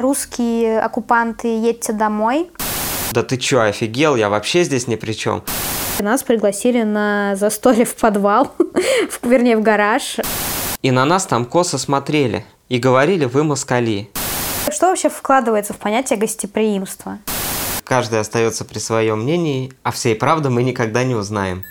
Русские оккупанты, едьте домой. Да ты чё, офигел? Я вообще здесь ни при чем. Нас пригласили на застолье в подвал, вернее, в гараж. И на нас там косо смотрели и говорили, вы москали. Что вообще вкладывается в понятие гостеприимства? Каждый остается при своем мнении, а всей правды мы никогда не узнаем.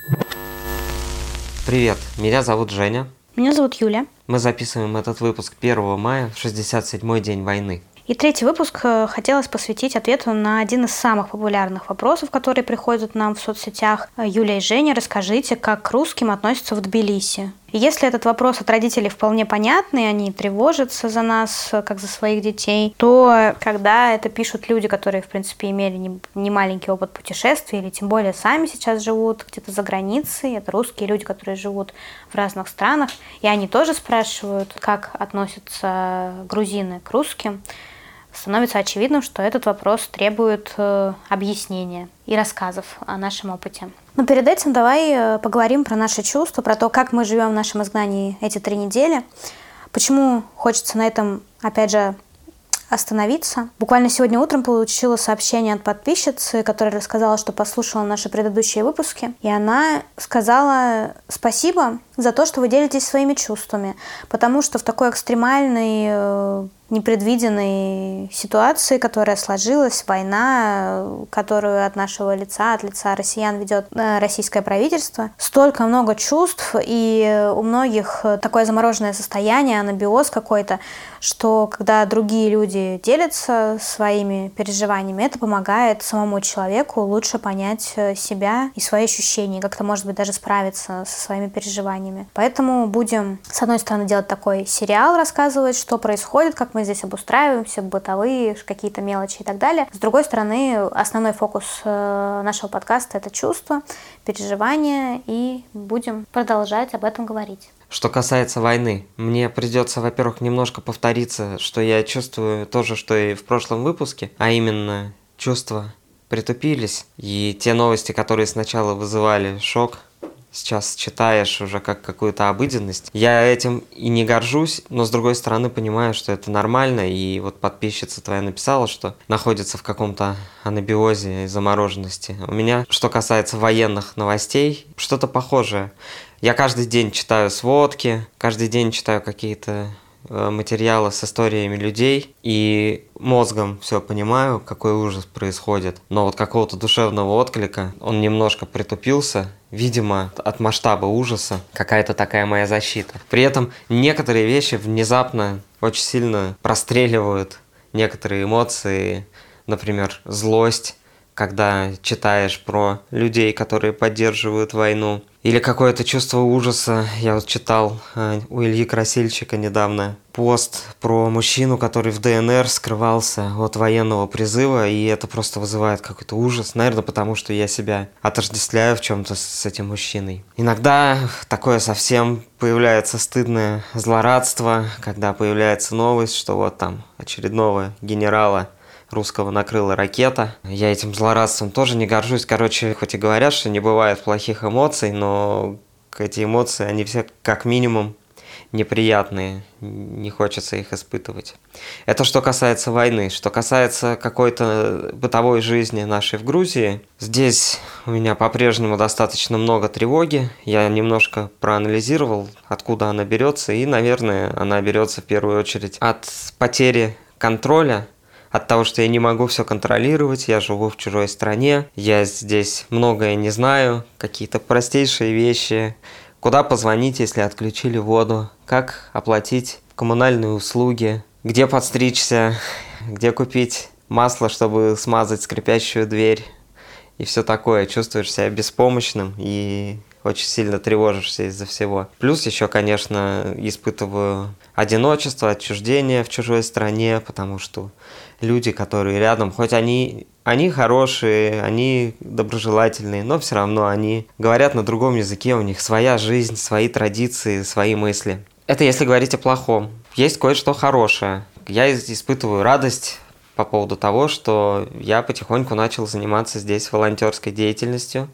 Привет, меня зовут Женя. Меня зовут Юля. Мы записываем этот выпуск 1 мая, в 67-й день войны. И третий выпуск э, хотелось посвятить ответу на один из самых популярных вопросов, которые приходят нам в соцсетях. Юлия и Женя, расскажите, как к русским относятся в Тбилиси. Если этот вопрос от родителей вполне понятный, они тревожатся за нас, э, как за своих детей, то когда это пишут люди, которые, в принципе, имели не, не маленький опыт путешествий, или тем более сами сейчас живут где-то за границей, это русские люди, которые живут в разных странах, и они тоже спрашивают, как относятся грузины к русским, становится очевидным, что этот вопрос требует э, объяснения и рассказов о нашем опыте. Но перед этим давай э, поговорим про наши чувства, про то, как мы живем в нашем изгнании эти три недели. Почему хочется на этом, опять же, остановиться. Буквально сегодня утром получила сообщение от подписчицы, которая рассказала, что послушала наши предыдущие выпуски. И она сказала спасибо за то, что вы делитесь своими чувствами. Потому что в такой экстремальной э, непредвиденной ситуации, которая сложилась, война, которую от нашего лица, от лица россиян ведет э, российское правительство. Столько много чувств, и у многих такое замороженное состояние, анабиоз какой-то, что когда другие люди делятся своими переживаниями, это помогает самому человеку лучше понять э, себя и свои ощущения, как-то, может быть, даже справиться со своими переживаниями. Поэтому будем, с одной стороны, делать такой сериал, рассказывать, что происходит, как мы здесь обустраиваемся, бытовые какие-то мелочи и так далее. С другой стороны, основной фокус э, нашего подкаста — это чувства, переживания, и будем продолжать об этом говорить. Что касается войны, мне придется, во-первых, немножко повториться, что я чувствую то же, что и в прошлом выпуске, а именно чувства притупились, и те новости, которые сначала вызывали шок, сейчас читаешь уже как какую-то обыденность. Я этим и не горжусь, но с другой стороны понимаю, что это нормально. И вот подписчица твоя написала, что находится в каком-то анабиозе и замороженности. У меня, что касается военных новостей, что-то похожее. Я каждый день читаю сводки, каждый день читаю какие-то Э, материала с историями людей и мозгом все понимаю, какой ужас происходит. Но вот какого-то душевного отклика он немножко притупился, видимо, от масштаба ужаса, какая-то такая моя защита. При этом некоторые вещи внезапно очень сильно простреливают некоторые эмоции, например, злость, когда читаешь про людей, которые поддерживают войну, или какое-то чувство ужаса. Я вот читал э, у Ильи Красильчика недавно пост про мужчину, который в ДНР скрывался от военного призыва, и это просто вызывает какой-то ужас. Наверное, потому что я себя отождествляю в чем-то с этим мужчиной. Иногда такое совсем появляется стыдное злорадство, когда появляется новость, что вот там очередного генерала русского накрыла ракета. Я этим злорадством тоже не горжусь. Короче, хоть и говорят, что не бывает плохих эмоций, но эти эмоции, они все как минимум неприятные, не хочется их испытывать. Это что касается войны. Что касается какой-то бытовой жизни нашей в Грузии, здесь у меня по-прежнему достаточно много тревоги. Я немножко проанализировал, откуда она берется, и, наверное, она берется в первую очередь от потери контроля от того, что я не могу все контролировать, я живу в чужой стране, я здесь многое не знаю, какие-то простейшие вещи, куда позвонить, если отключили воду, как оплатить коммунальные услуги, где подстричься, где купить масло, чтобы смазать скрипящую дверь? И все такое. Чувствуешь себя беспомощным и очень сильно тревожишься из-за всего. Плюс еще, конечно, испытываю одиночество, отчуждение в чужой стране, потому что люди, которые рядом, хоть они, они хорошие, они доброжелательные, но все равно они говорят на другом языке, у них своя жизнь, свои традиции, свои мысли. Это если говорить о плохом. Есть кое-что хорошее. Я испытываю радость по поводу того, что я потихоньку начал заниматься здесь волонтерской деятельностью.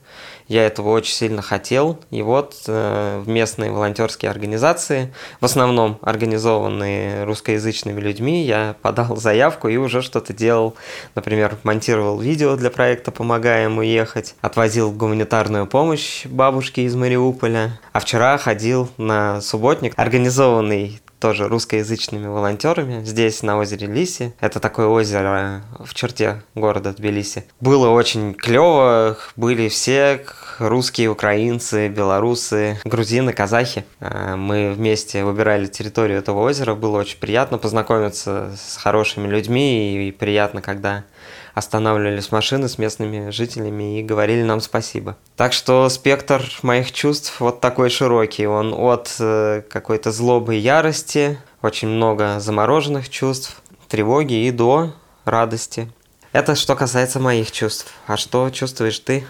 Я этого очень сильно хотел. И вот э, местные волонтерские организации, в основном организованные русскоязычными людьми, я подал заявку и уже что-то делал. Например, монтировал видео для проекта «Помогаем уехать», отвозил гуманитарную помощь бабушке из Мариуполя. А вчера ходил на субботник, организованный тоже русскоязычными волонтерами здесь, на озере Лиси. Это такое озеро в черте города Тбилиси. Было очень клево, были все русские, украинцы, белорусы, грузины, казахи. А, мы вместе выбирали территорию этого озера, было очень приятно познакомиться с хорошими людьми и приятно, когда останавливались машины с местными жителями и говорили нам спасибо. Так что спектр моих чувств вот такой широкий. Он от э, какой-то злобы и ярости, очень много замороженных чувств, тревоги и до радости. Это что касается моих чувств. А что чувствуешь ты?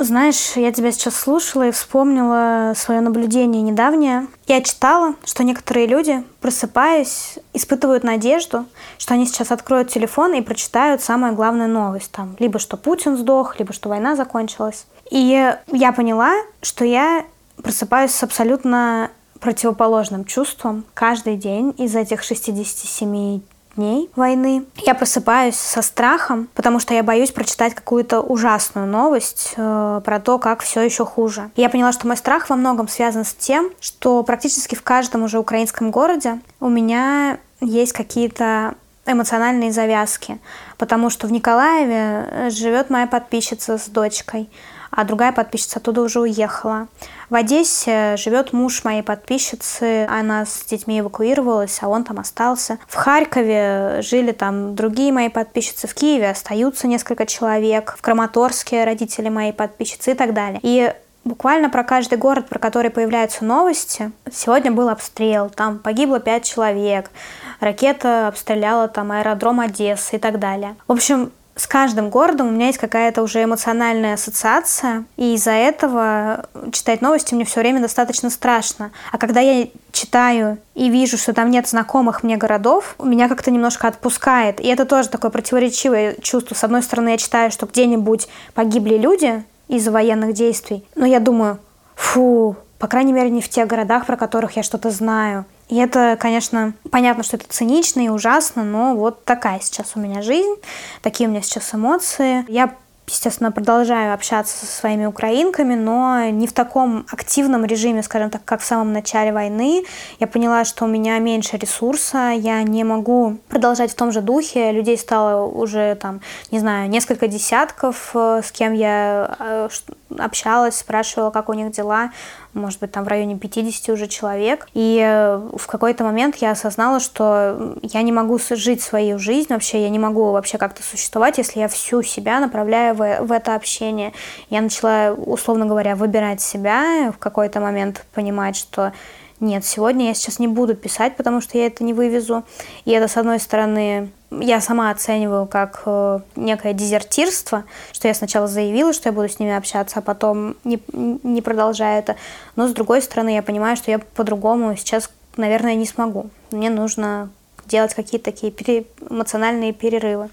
Знаешь, я тебя сейчас слушала и вспомнила свое наблюдение недавнее. Я читала, что некоторые люди, просыпаясь, испытывают надежду, что они сейчас откроют телефон и прочитают самую главную новость. Там, либо что Путин сдох, либо что война закончилась. И я поняла, что я просыпаюсь с абсолютно противоположным чувством каждый день из этих 67 дней войны. Я просыпаюсь со страхом, потому что я боюсь прочитать какую-то ужасную новость э, про то, как все еще хуже. И я поняла, что мой страх во многом связан с тем, что практически в каждом уже украинском городе у меня есть какие-то эмоциональные завязки, потому что в Николаеве э, живет моя подписчица с дочкой, а другая подписчица оттуда уже уехала. В Одессе живет муж моей подписчицы, она с детьми эвакуировалась, а он там остался. В Харькове жили там другие мои подписчицы, в Киеве остаются несколько человек, в Краматорске родители моей подписчицы и так далее. И буквально про каждый город, про который появляются новости. Сегодня был обстрел, там погибло пять человек, ракета обстреляла там аэродром Одессы и так далее. В общем, с каждым городом у меня есть какая-то уже эмоциональная ассоциация, и из-за этого читать новости мне все время достаточно страшно. А когда я читаю и вижу, что там нет знакомых мне городов, меня как-то немножко отпускает. И это тоже такое противоречивое чувство. С одной стороны, я читаю, что где-нибудь погибли люди из-за военных действий, но я думаю, фу, по крайней мере, не в тех городах, про которых я что-то знаю. И это, конечно, понятно, что это цинично и ужасно, но вот такая сейчас у меня жизнь, такие у меня сейчас эмоции. Я естественно, продолжаю общаться со своими украинками, но не в таком активном режиме, скажем так, как в самом начале войны. Я поняла, что у меня меньше ресурса, я не могу продолжать в том же духе. Людей стало уже, там, не знаю, несколько десятков, э, с кем я э, общалась, спрашивала, как у них дела может быть, там в районе 50 уже человек. И э, в какой-то момент я осознала, что я не могу жить свою жизнь вообще, я не могу вообще как-то существовать, если я всю себя направляю в, в это общение. Я начала, условно говоря, выбирать себя, в какой-то момент понимать, что нет, сегодня я сейчас не буду писать, потому что я это не вывезу. И это, с одной стороны, я сама оцениваю как э, некое дезертирство, что я сначала заявила, что я буду с ними общаться, а потом не, не продолжаю это. Но с другой стороны, я понимаю, что я по-другому сейчас, наверное, не смогу. Мне нужно делать какие-то такие пере... эмоциональные перерывы.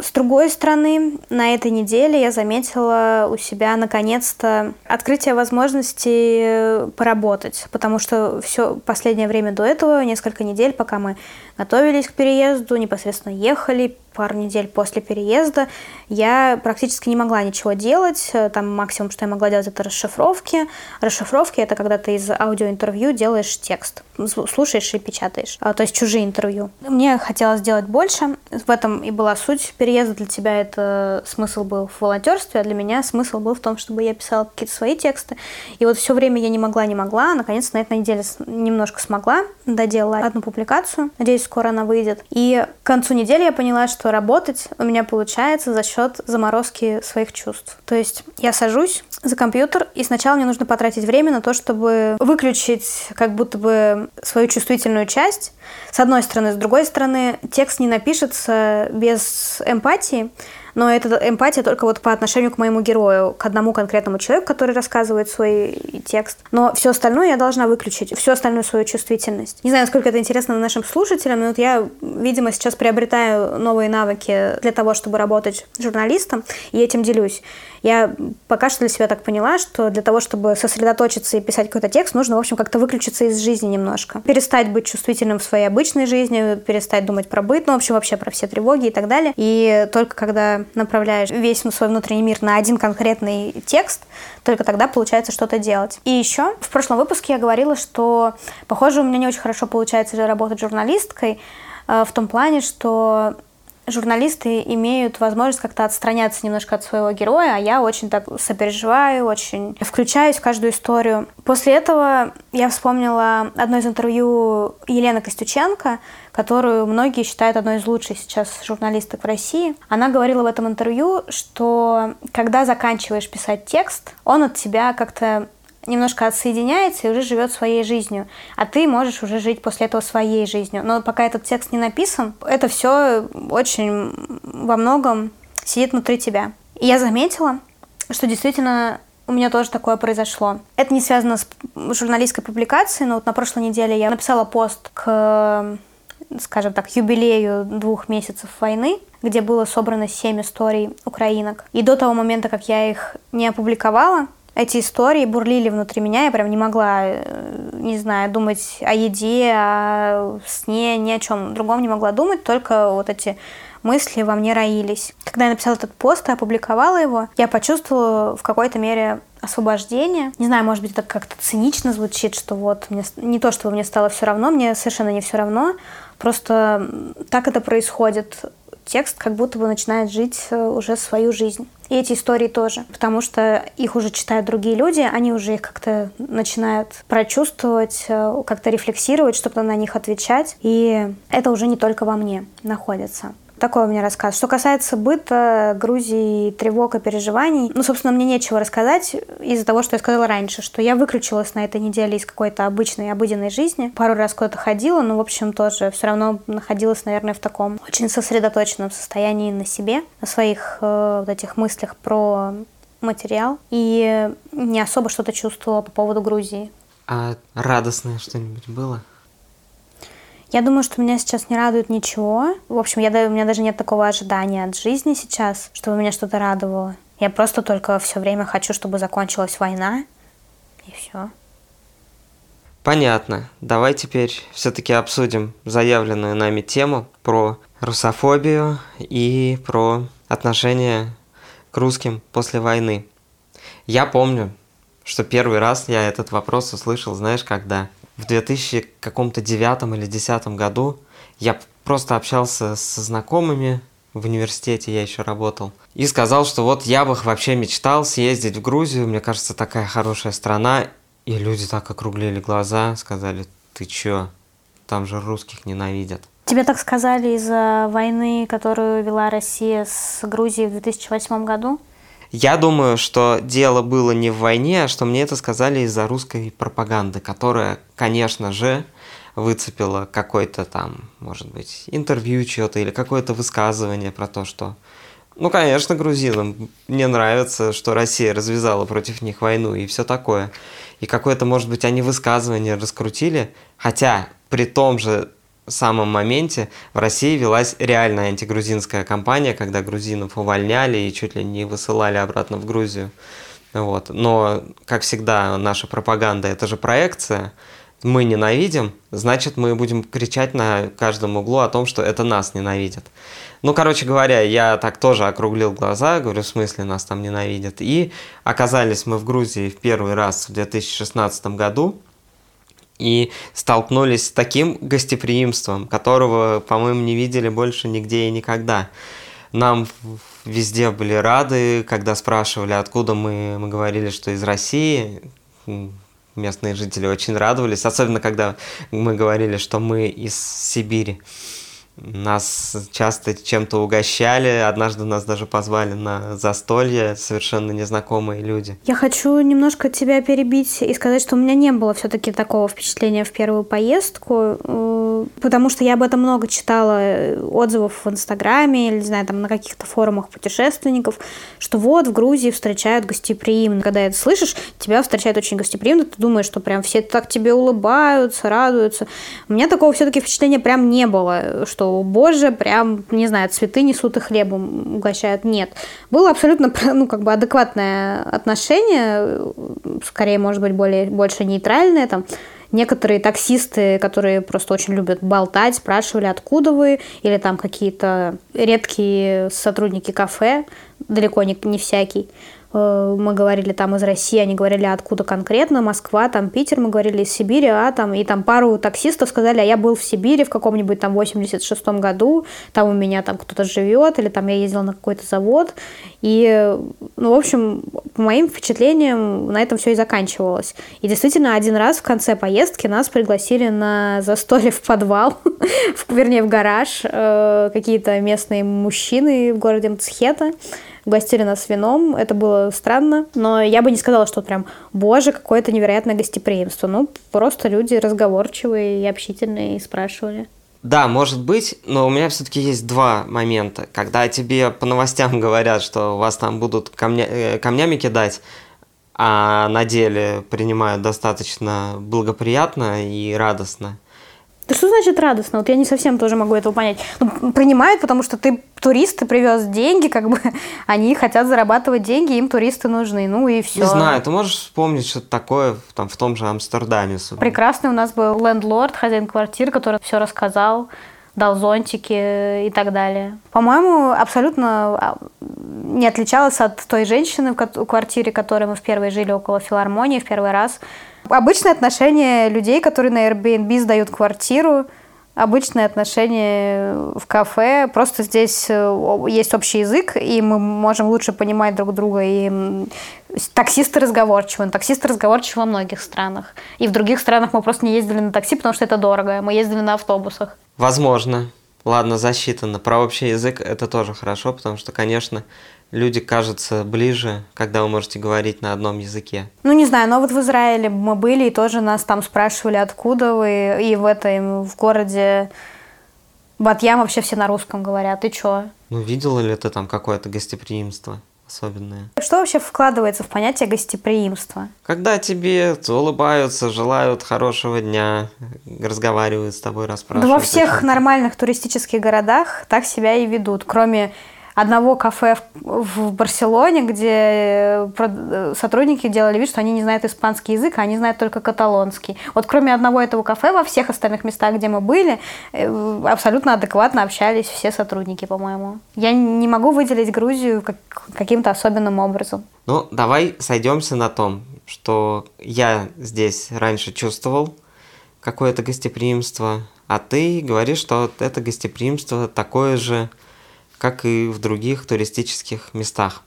С другой стороны, на этой неделе я заметила у себя наконец-то открытие возможности поработать, потому что все последнее время до этого, несколько недель, пока мы готовились к переезду, непосредственно ехали, пару недель после переезда я практически не могла ничего делать. Там максимум, что я могла делать, это расшифровки. Расшифровки — это когда ты из аудиоинтервью делаешь текст, слушаешь и печатаешь, а, то есть чужие интервью. Мне хотелось сделать больше. В этом и была суть переезда. Для тебя это смысл был в волонтерстве, а для меня смысл был в том, чтобы я писала какие-то свои тексты. И вот все время я не могла, не могла. Наконец, на этой неделе немножко смогла, доделала одну публикацию. Надеюсь, скоро она выйдет. И к концу недели я поняла, что что работать у меня получается за счет заморозки своих чувств. То есть я сажусь за компьютер, и сначала мне нужно потратить время на то, чтобы выключить как будто бы свою чувствительную часть. С одной стороны, с другой стороны, текст не напишется без эмпатии, но это эмпатия только вот по отношению к моему герою, к одному конкретному человеку, который рассказывает свой текст. Но все остальное я должна выключить, всю остальную свою чувствительность. Не знаю, насколько это интересно нашим слушателям, но вот я, видимо, сейчас приобретаю новые навыки для того, чтобы работать журналистом, и этим делюсь. Я пока что для себя так поняла, что для того, чтобы сосредоточиться и писать какой-то текст, нужно, в общем, как-то выключиться из жизни немножко. Перестать быть чувствительным в своей обычной жизни, перестать думать про быт, ну, в общем, вообще про все тревоги и так далее. И только когда направляешь весь свой внутренний мир на один конкретный текст, только тогда получается что-то делать. И еще в прошлом выпуске я говорила, что, похоже, у меня не очень хорошо получается работать журналисткой, э, в том плане, что журналисты имеют возможность как-то отстраняться немножко от своего героя, а я очень так сопереживаю, очень включаюсь в каждую историю. После этого я вспомнила одно из интервью Елены Костюченко, которую многие считают одной из лучших сейчас журналисток в России. Она говорила в этом интервью, что когда заканчиваешь писать текст, он от тебя как-то немножко отсоединяется и уже живет своей жизнью. А ты можешь уже жить после этого своей жизнью. Но пока этот текст не написан, это все очень во многом сидит внутри тебя. И я заметила, что действительно у меня тоже такое произошло. Это не связано с журналистской публикацией, но вот на прошлой неделе я написала пост к, скажем так, юбилею двух месяцев войны, где было собрано семь историй украинок. И до того момента, как я их не опубликовала, эти истории бурлили внутри меня, я прям не могла, э, не знаю, думать о еде, о сне, ни о чем другом не могла думать, только вот эти мысли во мне роились. Когда я написала этот пост и опубликовала его, я почувствовала в какой-то мере освобождение. Не знаю, может быть, это как-то цинично звучит, что вот мне не то, что мне стало все равно, мне совершенно не все равно. Просто так это происходит текст как будто бы начинает жить э, уже свою жизнь. И эти истории тоже, потому что их уже читают другие люди, они уже их как-то начинают прочувствовать, э, как-то рефлексировать, что-то на них отвечать. И это уже не только во мне находится. Такой у меня рассказ. Что касается быта, Грузии, тревог и переживаний, ну, собственно, мне нечего рассказать из-за того, что я сказала раньше, что я выключилась на этой неделе из какой-то обычной, обыденной жизни. Пару раз куда-то ходила, но, в общем, тоже все равно находилась, наверное, в таком очень сосредоточенном состоянии на себе, на своих э, вот этих мыслях про материал и не особо что-то чувствовала по поводу Грузии. А радостное что-нибудь было? Я думаю, что меня сейчас не радует ничего. В общем, я, у меня даже нет такого ожидания от жизни сейчас, чтобы меня что-то радовало. Я просто только все время хочу, чтобы закончилась война, и все. Понятно. Давай теперь все-таки обсудим заявленную нами тему про русофобию и про отношение к русским после войны. Я помню, что первый раз я этот вопрос услышал, знаешь, когда? В 2000 каком-то девятом или десятом году я просто общался со знакомыми в университете, я еще работал, и сказал, что вот я бы вообще мечтал съездить в Грузию, мне кажется, такая хорошая страна, и люди так округлили глаза, сказали, ты чё, там же русских ненавидят. Тебе так сказали из-за войны, которую вела Россия с Грузией в 2008 году? Я думаю, что дело было не в войне, а что мне это сказали из-за русской пропаганды, которая, конечно же, выцепила какой-то там, может быть, интервью чье-то или какое-то высказывание про то, что ну, конечно, грузинам не нравится, что Россия развязала против них войну и все такое. И какое-то, может быть, они высказывание раскрутили, хотя при том же самом моменте в России велась реальная антигрузинская кампания, когда грузинов увольняли и чуть ли не высылали обратно в Грузию. Вот. Но, как всегда, наша пропаганда – это же проекция. Мы ненавидим, значит, мы будем кричать на каждом углу о том, что это нас ненавидят. Ну, короче говоря, я так тоже округлил глаза, говорю, в смысле нас там ненавидят. И оказались мы в Грузии в первый раз в 2016 году и столкнулись с таким гостеприимством, которого, по-моему, не видели больше нигде и никогда. Нам везде были рады, когда спрашивали, откуда мы, мы говорили, что из России. Местные жители очень радовались, особенно когда мы говорили, что мы из Сибири. Нас часто чем-то угощали, однажды нас даже позвали на застолье совершенно незнакомые люди. Я хочу немножко тебя перебить и сказать, что у меня не было все-таки такого впечатления в первую поездку, э, потому что я об этом много читала э, отзывов в Инстаграме или, не знаю, там на каких-то форумах путешественников, что вот в Грузии встречают гостеприимно. Когда это слышишь, тебя встречают очень гостеприимно, ты думаешь, что прям все так тебе улыбаются, радуются. У меня такого все-таки впечатления прям не было, что боже, прям, не знаю, цветы несут и хлебом угощают. Нет. Было абсолютно, ну, как бы адекватное отношение, скорее, может быть, более, больше нейтральное, там, Некоторые таксисты, которые просто очень любят болтать, спрашивали, откуда вы, или там какие-то редкие сотрудники кафе, далеко не, не всякий. Э, мы говорили там из России, они говорили, откуда конкретно, Москва, там Питер, мы говорили из Сибири, а там, и там пару таксистов сказали, а я был в Сибири в каком-нибудь там 86-м году, там у меня там кто-то живет, или там я ездил на какой-то завод, и, ну, в общем, по моим впечатлениям, на этом все и заканчивалось. И действительно, один раз в конце поездки нас пригласили на застолье в подвал, вернее, в гараж, э, какие-то местные мужчины в городе Мцхета, угостили нас вином, это было странно, но я бы не сказала, что прям, боже, какое-то невероятное гостеприимство. Ну, просто люди разговорчивые и общительные и спрашивали. Да, может быть, но у меня все-таки есть два момента. Когда тебе по новостям говорят, что вас там будут камня... Э, камнями кидать, а на деле принимают достаточно благоприятно и радостно – да что значит радостно? Вот я не совсем тоже могу этого понять. Ну, принимают, потому что ты турист, ты привез деньги, как бы они хотят зарабатывать деньги, им туристы нужны, ну и все. Не знаю, ты можешь вспомнить что-то такое там, в том же Амстердаме? Прекрасный у нас был лендлорд, хозяин квартиры, который все рассказал, дал зонтики и так далее. По-моему, абсолютно а, не отличалась от той женщины в квартире, в которой мы в первой жили около филармонии в первый раз. Обычное отношение людей, которые на Airbnb сдают квартиру, обычное отношение в кафе. Просто здесь э, есть общий язык, и мы можем лучше понимать друг друга. И таксисты разговорчивы. Таксисты разговорчивы во многих странах. И в других странах мы просто не ездили на такси, потому что это дорого. Мы ездили на автобусах. Возможно. Ладно, засчитано. Про общий язык это тоже хорошо, потому что, конечно, люди кажутся ближе, когда вы можете говорить на одном языке. Ну, не знаю, но вот в Израиле мы были, и тоже нас там спрашивали, откуда вы, и в этой, в городе Батьям вообще все на русском говорят. И чё? Ну, видела ли ты там какое-то гостеприимство? особенное. Что вообще вкладывается в понятие гостеприимства? Когда тебе улыбаются, желают хорошего дня, разговаривают с тобой, расспрашивают. Да во всех нормальных туристических городах так себя и ведут, кроме одного кафе в, в Барселоне, где э, э, сотрудники делали вид, что они не знают испанский язык, а они знают только каталонский. Вот кроме одного этого кафе, во всех остальных местах, где мы были, э, абсолютно адекватно общались все сотрудники, по-моему. Я не могу выделить Грузию как, каким-то особенным образом. Ну, давай сойдемся на том, что я здесь раньше чувствовал какое-то гостеприимство, а ты говоришь, что это гостеприимство такое же как и в других туристических местах.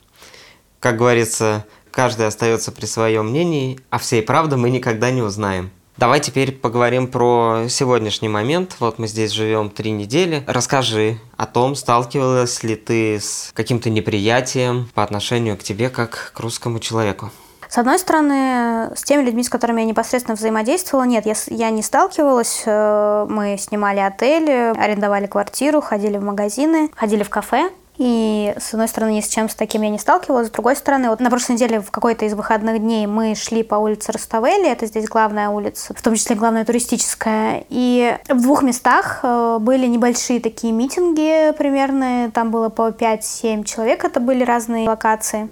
Как говорится, каждый остается при своем мнении, а всей правды мы никогда не узнаем. Давай теперь поговорим про сегодняшний момент. Вот мы здесь живем три недели. Расскажи о том, сталкивалась ли ты с каким-то неприятием по отношению к тебе как к русскому человеку. С одной стороны, с теми людьми, с которыми я непосредственно взаимодействовала, нет, я, я не сталкивалась. Э, мы снимали отель, арендовали квартиру, ходили в магазины, ходили в кафе. И, с одной стороны, ни с чем с таким я не сталкивалась. С другой стороны, вот на прошлой неделе в какой-то из выходных дней мы шли по улице Роставели, это здесь главная улица, в том числе главная туристическая. И в двух местах э, были небольшие такие митинги примерно, там было по 5-7 человек, это были разные локации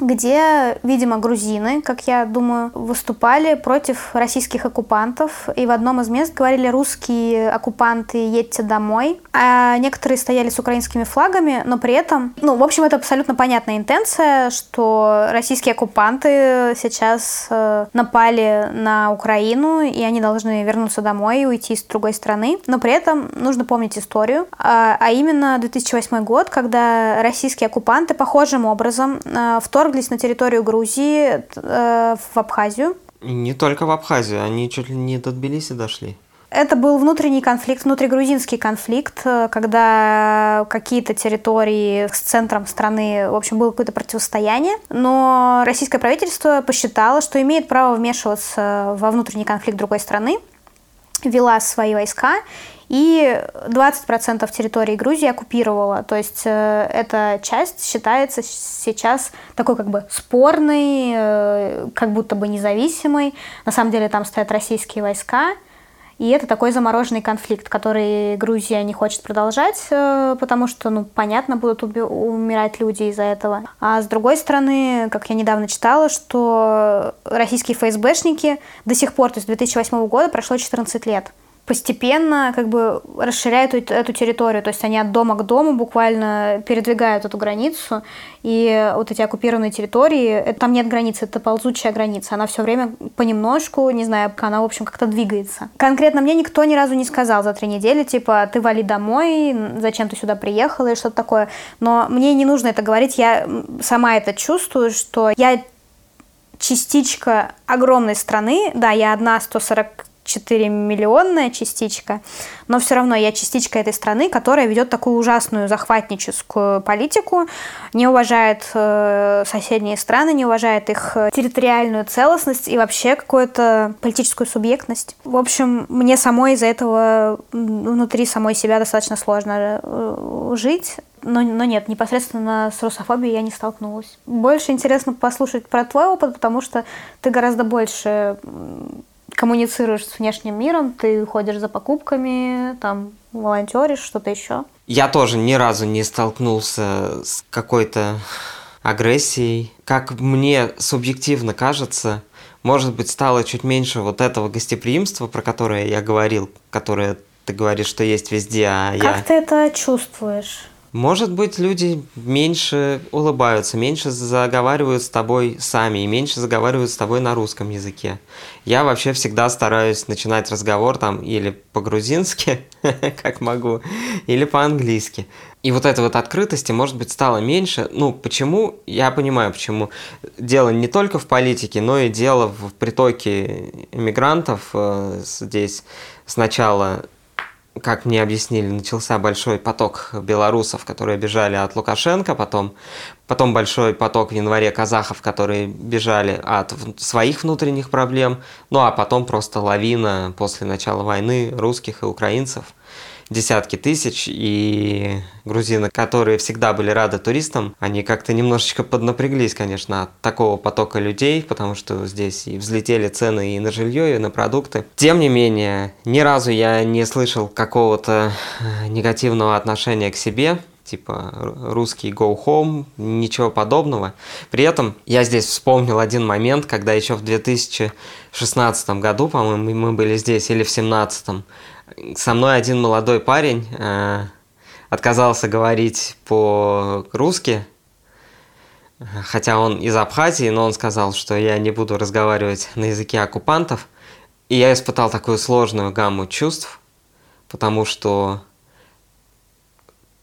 где, видимо, грузины, как я думаю, выступали против российских оккупантов. И в одном из мест говорили русские оккупанты «едьте домой». А некоторые стояли с украинскими флагами, но при этом, ну, в общем, это абсолютно понятная интенция, что российские оккупанты сейчас э, напали на Украину, и они должны вернуться домой и уйти с другой страны. Но при этом нужно помнить историю, а, а именно 2008 год, когда российские оккупанты похожим образом э, вторглись вторглись на территорию Грузии, э, в Абхазию. Не только в Абхазию, они чуть ли не до Тбилиси дошли. Это был внутренний конфликт, внутригрузинский конфликт, э, когда какие-то территории с центром страны, в общем, было какое-то противостояние. Но российское правительство посчитало, что имеет право вмешиваться во внутренний конфликт другой страны, вела свои войска и 20% территории Грузии оккупировала. То есть э, эта часть считается сейчас такой как бы спорной, э, как будто бы независимой. На самом деле там стоят российские войска. И это такой замороженный конфликт, который Грузия не хочет продолжать, э, потому что, ну, понятно, будут умирать люди из-за этого. А с другой стороны, как я недавно читала, что российские ФСБшники до сих пор, то есть 2008 года прошло 14 лет, постепенно как бы расширяют эту территорию. То есть они от дома к дому буквально передвигают эту границу. И вот эти оккупированные территории, это, там нет границы, это ползучая граница. Она все время понемножку, не знаю, она, в общем, как-то двигается. Конкретно мне никто ни разу не сказал за три недели, типа, ты вали домой, зачем ты сюда приехала и что-то такое. Но мне не нужно это говорить, я сама это чувствую, что я частичка огромной страны, да, я одна 140 4-миллионная частичка, но все равно я частичка этой страны, которая ведет такую ужасную захватническую политику, не уважает э, соседние страны, не уважает их э, территориальную целостность и вообще какую-то политическую субъектность. В общем, мне самой из-за этого внутри самой себя достаточно сложно э, жить. Но, но нет, непосредственно с русофобией я не столкнулась. Больше интересно послушать про твой опыт, потому что ты гораздо больше коммуницируешь с внешним миром, ты ходишь за покупками, там волонтеришь, что-то еще. Я тоже ни разу не столкнулся с какой-то агрессией. Как мне субъективно кажется, может быть, стало чуть меньше вот этого гостеприимства, про которое я говорил, которое ты говоришь, что есть везде, а как я... Как ты это чувствуешь? Может быть, люди меньше улыбаются, меньше заговаривают с тобой сами и меньше заговаривают с тобой на русском языке. Я вообще всегда стараюсь начинать разговор там или по-грузински, как могу, или по-английски. И вот этой вот открытости, может быть, стало меньше. Ну, почему? Я понимаю, почему. Дело не только в политике, но и дело в притоке иммигрантов э, здесь. Сначала как мне объяснили, начался большой поток белорусов, которые бежали от Лукашенко, потом, потом большой поток в январе казахов, которые бежали от своих внутренних проблем, ну а потом просто лавина после начала войны русских и украинцев – десятки тысяч, и грузины, которые всегда были рады туристам, они как-то немножечко поднапряглись, конечно, от такого потока людей, потому что здесь и взлетели цены и на жилье, и на продукты. Тем не менее, ни разу я не слышал какого-то э, негативного отношения к себе, типа русский go home, ничего подобного. При этом я здесь вспомнил один момент, когда еще в 2016 году, по-моему, мы были здесь, или в 2017, со мной один молодой парень э, отказался говорить по-русски, хотя он из Абхазии, но он сказал, что я не буду разговаривать на языке оккупантов. И я испытал такую сложную гамму чувств, потому что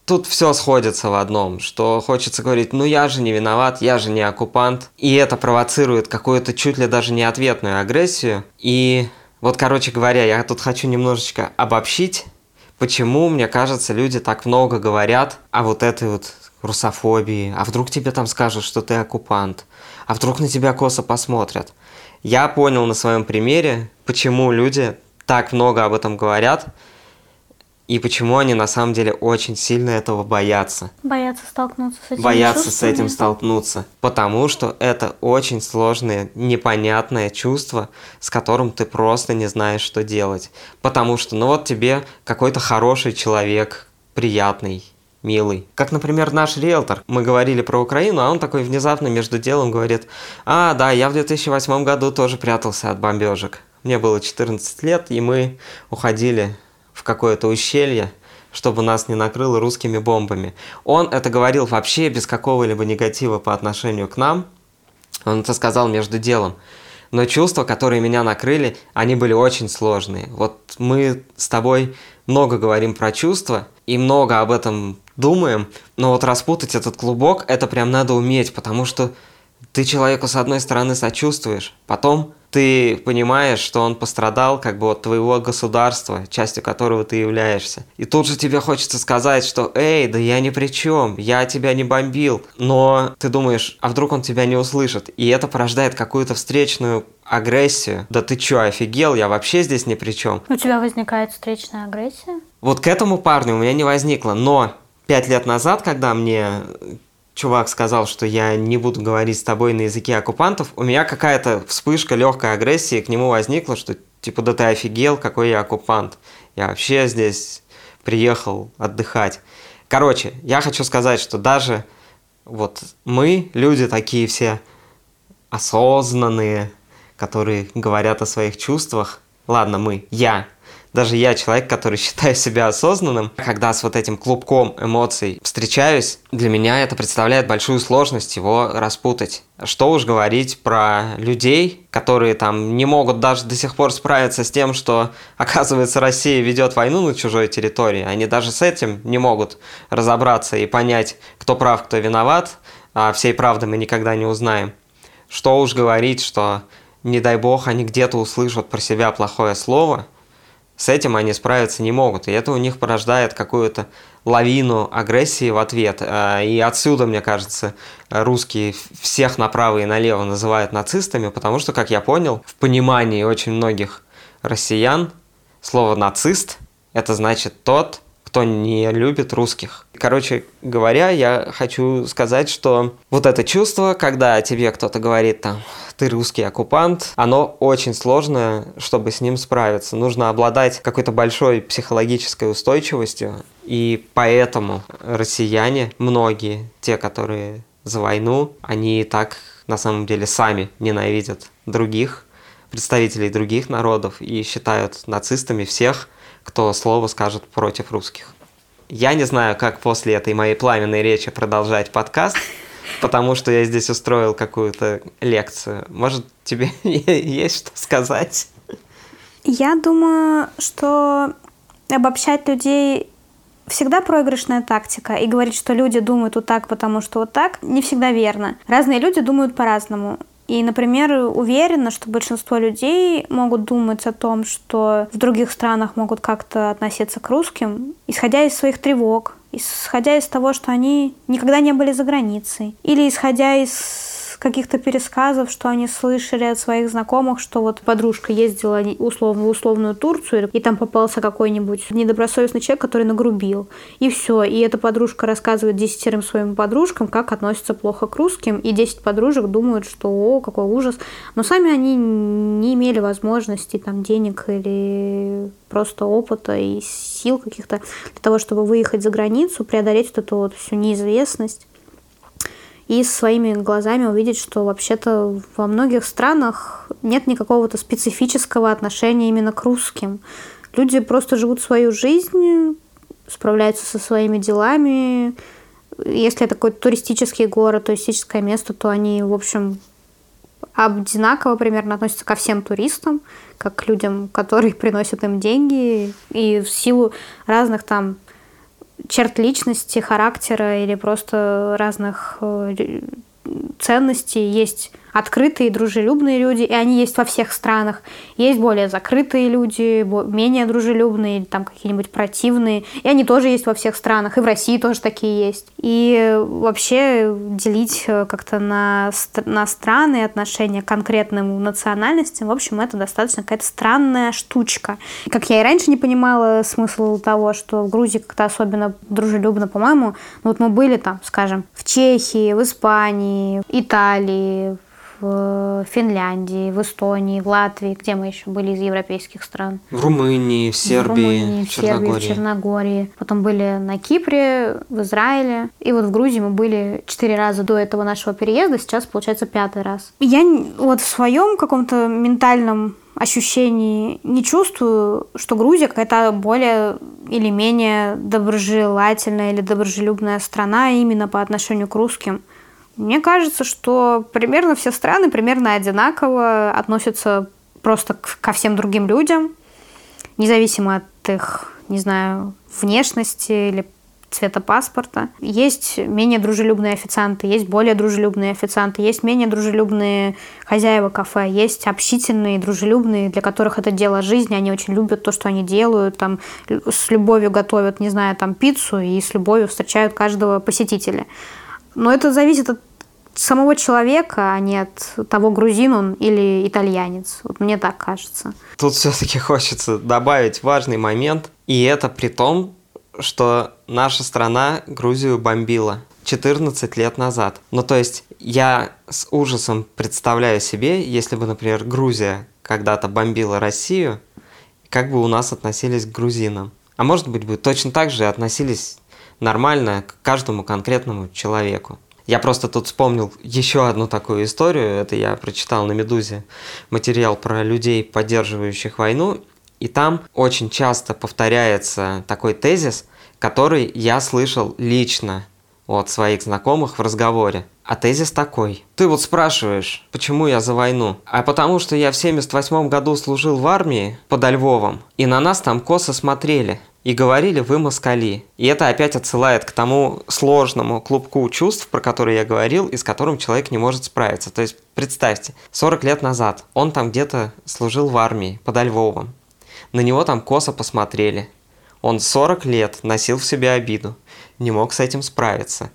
тут все сходится в одном, что хочется говорить, ну я же не виноват, я же не оккупант. И это провоцирует какую-то чуть ли даже не ответную агрессию. И вот, короче говоря, я тут хочу немножечко обобщить, почему, мне кажется, люди так много говорят о вот этой вот русофобии, а вдруг тебе там скажут, что ты оккупант, а вдруг на тебя косо посмотрят. Я понял на своем примере, почему люди так много об этом говорят, и почему они на самом деле очень сильно этого боятся. Боятся столкнуться с этим. Боятся с этим столкнуться. Потому что это очень сложное, непонятное чувство, с которым ты просто не знаешь, что делать. Потому что, ну вот тебе какой-то хороший человек, приятный, милый. Как, например, наш риэлтор. Мы говорили про Украину, а он такой внезапно между делом говорит, а, да, я в 2008 году тоже прятался от бомбежек. Мне было 14 лет, и мы уходили в какое-то ущелье, чтобы нас не накрыло русскими бомбами. Он это говорил вообще без какого-либо негатива по отношению к нам. Он это сказал между делом. Но чувства, которые меня накрыли, они были очень сложные. Вот мы с тобой много говорим про чувства и много об этом думаем, но вот распутать этот клубок, это прям надо уметь, потому что ты человеку с одной стороны сочувствуешь, потом ты понимаешь, что он пострадал как бы от твоего государства, частью которого ты являешься. И тут же тебе хочется сказать, что «Эй, да я ни при чем, я тебя не бомбил». Но ты думаешь, а вдруг он тебя не услышит? И это порождает какую-то встречную агрессию. Да ты чё, офигел, я вообще здесь ни при чем. У тебя возникает встречная агрессия? Вот к этому парню у меня не возникло, но пять лет назад, когда мне чувак сказал, что я не буду говорить с тобой на языке оккупантов, у меня какая-то вспышка легкой агрессии к нему возникла, что типа да ты офигел, какой я оккупант. Я вообще здесь приехал отдыхать. Короче, я хочу сказать, что даже вот мы, люди такие все осознанные, которые говорят о своих чувствах, ладно, мы, я, даже я человек, который считаю себя осознанным, когда с вот этим клубком эмоций встречаюсь, для меня это представляет большую сложность его распутать. Что уж говорить про людей, которые там не могут даже до сих пор справиться с тем, что, оказывается, Россия ведет войну на чужой территории. Они даже с этим не могут разобраться и понять, кто прав, кто виноват, а всей правды мы никогда не узнаем. Что уж говорить, что, не дай бог, они где-то услышат про себя плохое слово – с этим они справиться не могут. И это у них порождает какую-то лавину агрессии в ответ. А, и отсюда, мне кажется, русские всех направо и налево называют нацистами, потому что, как я понял, в понимании очень многих россиян слово «нацист» – это значит тот, кто не любит русских. Короче говоря, я хочу сказать, что вот это чувство, когда тебе кто-то говорит там, ты русский оккупант, оно очень сложное, чтобы с ним справиться. Нужно обладать какой-то большой психологической устойчивостью, и поэтому россияне, многие, те, которые за войну, они так на самом деле сами ненавидят других, представителей других народов и считают нацистами всех, кто слово скажет против русских. Я не знаю, как после этой моей пламенной речи продолжать подкаст, потому что я здесь устроил какую-то лекцию. Может, тебе есть что сказать? Я думаю, что обобщать людей всегда проигрышная тактика и говорить, что люди думают вот так, потому что вот так, не всегда верно. Разные люди думают по-разному. И, например, уверена, что большинство людей могут думать о том, что в других странах могут как-то относиться к русским, исходя из своих тревог, исходя из того, что они никогда не были за границей, или исходя из каких-то пересказов, что они слышали от своих знакомых, что вот подружка ездила условно в условную Турцию, и там попался какой-нибудь недобросовестный человек, который нагрубил. И все. И эта подружка рассказывает десятерым своим подружкам, как относятся плохо к русским, и десять подружек думают, что о, какой ужас. Но сами они не имели возможности, там, денег или просто опыта и сил каких-то для того, чтобы выехать за границу, преодолеть вот эту вот всю неизвестность и своими глазами увидеть, что вообще-то во многих странах нет никакого-то специфического отношения именно к русским. Люди просто живут свою жизнь, справляются со своими делами. Если это какой-то туристический город, туристическое место, то они, в общем, одинаково примерно относятся ко всем туристам, как к людям, которые приносят им деньги. И в силу разных там черт личности, характера или просто разных э, ценностей. Есть открытые, дружелюбные люди, и они есть во всех странах. Есть более закрытые люди, менее дружелюбные, там какие-нибудь противные, и они тоже есть во всех странах, и в России тоже такие есть. И вообще делить э, как-то на, на страны отношения к конкретным национальностям, в общем, это достаточно какая-то странная штучка. Как я и раньше не понимала смысл того, что в Грузии как-то особенно дружелюбно, по-моему, ну вот мы были там, скажем, в Чехии, в Испании, Италии, в Финляндии, в Эстонии, в Латвии, где мы еще были из европейских стран. В Румынии, в Сербии, в, Румынии, в, Сербии, в Черногории. Потом были на Кипре, в Израиле. И вот в Грузии мы были четыре раза до этого нашего переезда, сейчас получается пятый раз. Я вот в своем каком-то ментальном ощущении не чувствую, что Грузия какая-то более или менее доброжелательная или доброжелюбная страна именно по отношению к русским. Мне кажется, что примерно все страны примерно одинаково относятся просто ко всем другим людям, независимо от их, не знаю, внешности или цвета паспорта. Есть менее дружелюбные официанты, есть более дружелюбные официанты, есть менее дружелюбные хозяева кафе, есть общительные, дружелюбные, для которых это дело жизни, они очень любят то, что они делают, там с любовью готовят, не знаю, там пиццу и с любовью встречают каждого посетителя. Но это зависит от самого человека, а не от того, грузин он или итальянец. Вот мне так кажется. Тут все-таки хочется добавить важный момент, и это при том, что наша страна Грузию бомбила 14 лет назад. Ну, то есть я с ужасом представляю себе, если бы, например, Грузия когда-то бомбила Россию, как бы у нас относились к грузинам. А может быть, бы точно так же относились нормально к каждому конкретному человеку. Я просто тут вспомнил еще одну такую историю. Это я прочитал на «Медузе» материал про людей, поддерживающих войну. И там очень часто повторяется такой тезис, который я слышал лично от своих знакомых в разговоре. А тезис такой. Ты вот спрашиваешь, почему я за войну? А потому что я в 78 году служил в армии под Львовом, и на нас там косо смотрели и говорили «вы москали». И это опять отсылает к тому сложному клубку чувств, про который я говорил, и с которым человек не может справиться. То есть представьте, 40 лет назад он там где-то служил в армии под Львовом. На него там косо посмотрели. Он 40 лет носил в себе обиду, не мог с этим справиться.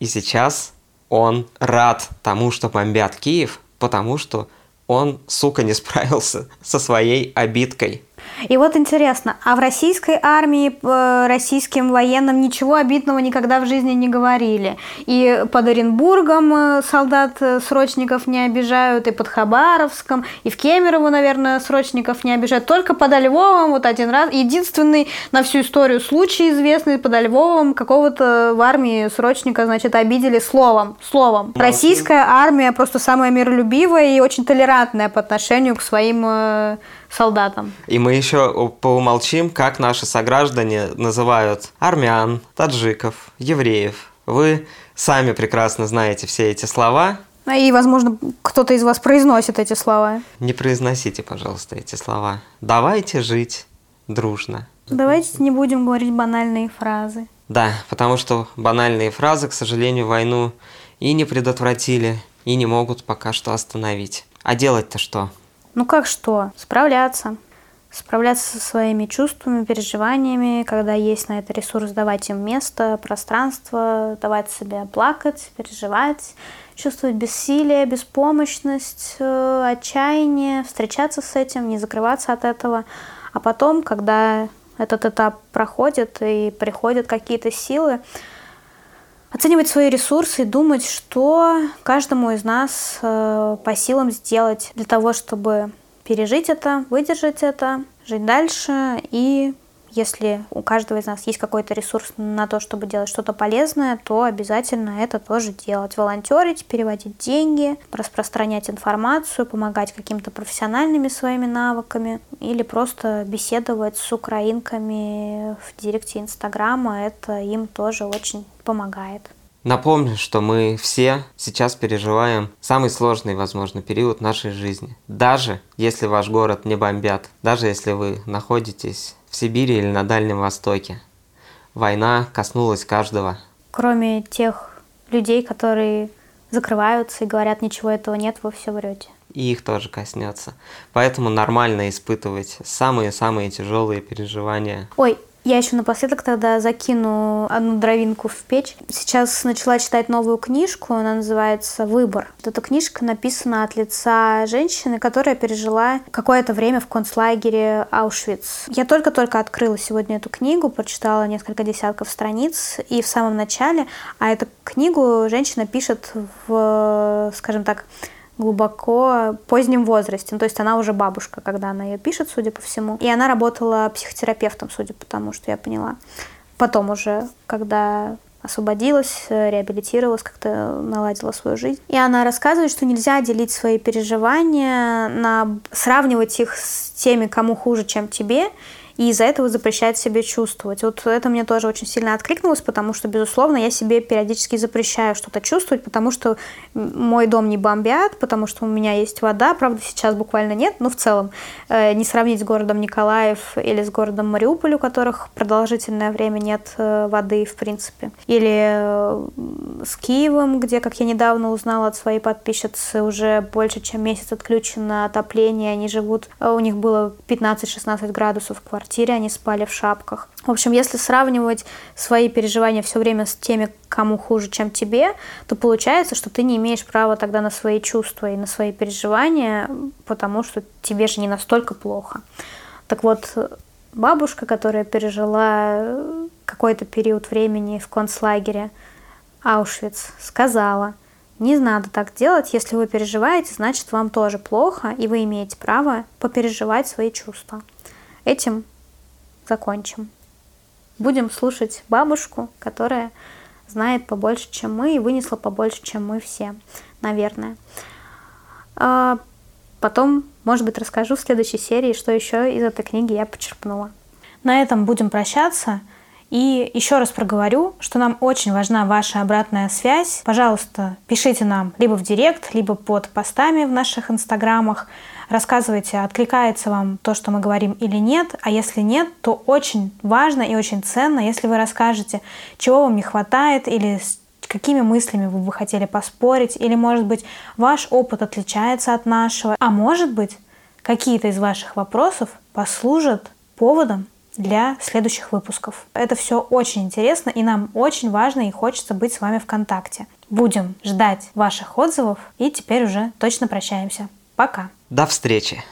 И сейчас он рад тому, что бомбят Киев, потому что он, сука, не справился со своей обидкой. И вот интересно, а в российской армии э, российским военным ничего обидного никогда в жизни не говорили. И под Оренбургом э, солдат э, срочников не обижают, и под Хабаровском, и в Кемерово, наверное, срочников не обижают. Только под Львовом вот один раз, единственный на всю историю случай известный под Львовом, какого-то в армии срочника, значит, обидели словом. Словом. Молодцы. Российская армия просто самая миролюбивая и очень толерантная по отношению к своим солдатам. И мы еще поумолчим, как наши сограждане называют армян, таджиков, евреев. Вы сами прекрасно знаете все эти слова. А и, возможно, кто-то из вас произносит эти слова. Не произносите, пожалуйста, эти слова. Давайте жить дружно. Давайте не будем говорить банальные фразы. Да, потому что банальные фразы, к сожалению, войну и не предотвратили, и не могут пока что остановить. А делать-то что? Ну как что? Справляться. Справляться со своими чувствами, переживаниями, когда есть на это ресурс, давать им место, пространство, давать себе плакать, переживать, чувствовать бессилие, беспомощность, э, отчаяние, встречаться с этим, не закрываться от этого. А потом, когда этот этап проходит и приходят какие-то силы, оценивать свои ресурсы и думать, что каждому из нас э, по силам сделать для того, чтобы пережить это, выдержать это, жить дальше и если у каждого из нас есть какой-то ресурс на то, чтобы делать что-то полезное, то обязательно это тоже делать. Волонтерить, переводить деньги, распространять информацию, помогать каким-то профессиональными своими навыками или просто беседовать с украинками в директе Инстаграма. Это им тоже очень помогает. Напомню, что мы все сейчас переживаем самый сложный, возможно, период нашей жизни. Даже если ваш город не бомбят, даже если вы находитесь в Сибири или на Дальнем Востоке, война коснулась каждого. Кроме тех людей, которые закрываются и говорят, ничего этого нет, вы все врете. И их тоже коснется. Поэтому нормально испытывать самые-самые тяжелые переживания. Ой, я еще напоследок тогда закину одну дровинку в печь. Сейчас начала читать новую книжку, она называется «Выбор». Эта книжка написана от лица женщины, которая пережила какое-то время в концлагере Аушвиц. Я только-только открыла сегодня эту книгу, прочитала несколько десятков страниц, и в самом начале, а эту книгу женщина пишет в, скажем так, глубоко позднем возрасте. Ну, то есть она уже бабушка, когда она ее пишет, судя по всему. И она работала психотерапевтом, судя по тому, что я поняла. Потом уже, когда освободилась, реабилитировалась, как-то наладила свою жизнь. И она рассказывает, что нельзя делить свои переживания, на... сравнивать их с теми, кому хуже, чем тебе, и из-за этого запрещает себе чувствовать. Вот это мне тоже очень сильно откликнулось, потому что, безусловно, я себе периодически запрещаю что-то чувствовать, потому что мой дом не бомбят, потому что у меня есть вода, правда, сейчас буквально нет, но в целом э, не сравнить с городом Николаев или с городом Мариуполь, у которых продолжительное время нет э, воды, в принципе, или э, с Киевом, где, как я недавно узнала от своей подписчицы, уже больше чем месяц отключено отопление, они живут, э, у них было 15-16 градусов в квартире, они спали в шапках. В общем, если сравнивать свои переживания все время с теми, кому хуже, чем тебе, то получается, что ты не имеешь права тогда на свои чувства и на свои переживания, потому что тебе же не настолько плохо. Так вот, бабушка, которая пережила какой-то период времени в концлагере Аушвиц, сказала – не надо так делать. Если вы переживаете, значит вам тоже плохо, и вы имеете право попереживать свои чувства. Этим закончим. Будем слушать бабушку, которая знает побольше, чем мы, и вынесла побольше, чем мы все, наверное. А потом, может быть, расскажу в следующей серии, что еще из этой книги я почерпнула. На этом будем прощаться. И еще раз проговорю, что нам очень важна ваша обратная связь. Пожалуйста, пишите нам либо в директ, либо под постами в наших инстаграмах. Рассказывайте, откликается вам то, что мы говорим или нет. А если нет, то очень важно и очень ценно, если вы расскажете, чего вам не хватает или с какими мыслями вы бы хотели поспорить, или, может быть, ваш опыт отличается от нашего, а может быть, какие-то из ваших вопросов послужат поводом для следующих выпусков. Это все очень интересно, и нам очень важно и хочется быть с вами в контакте. Будем ждать ваших отзывов, и теперь уже точно прощаемся. Пока. До встречи.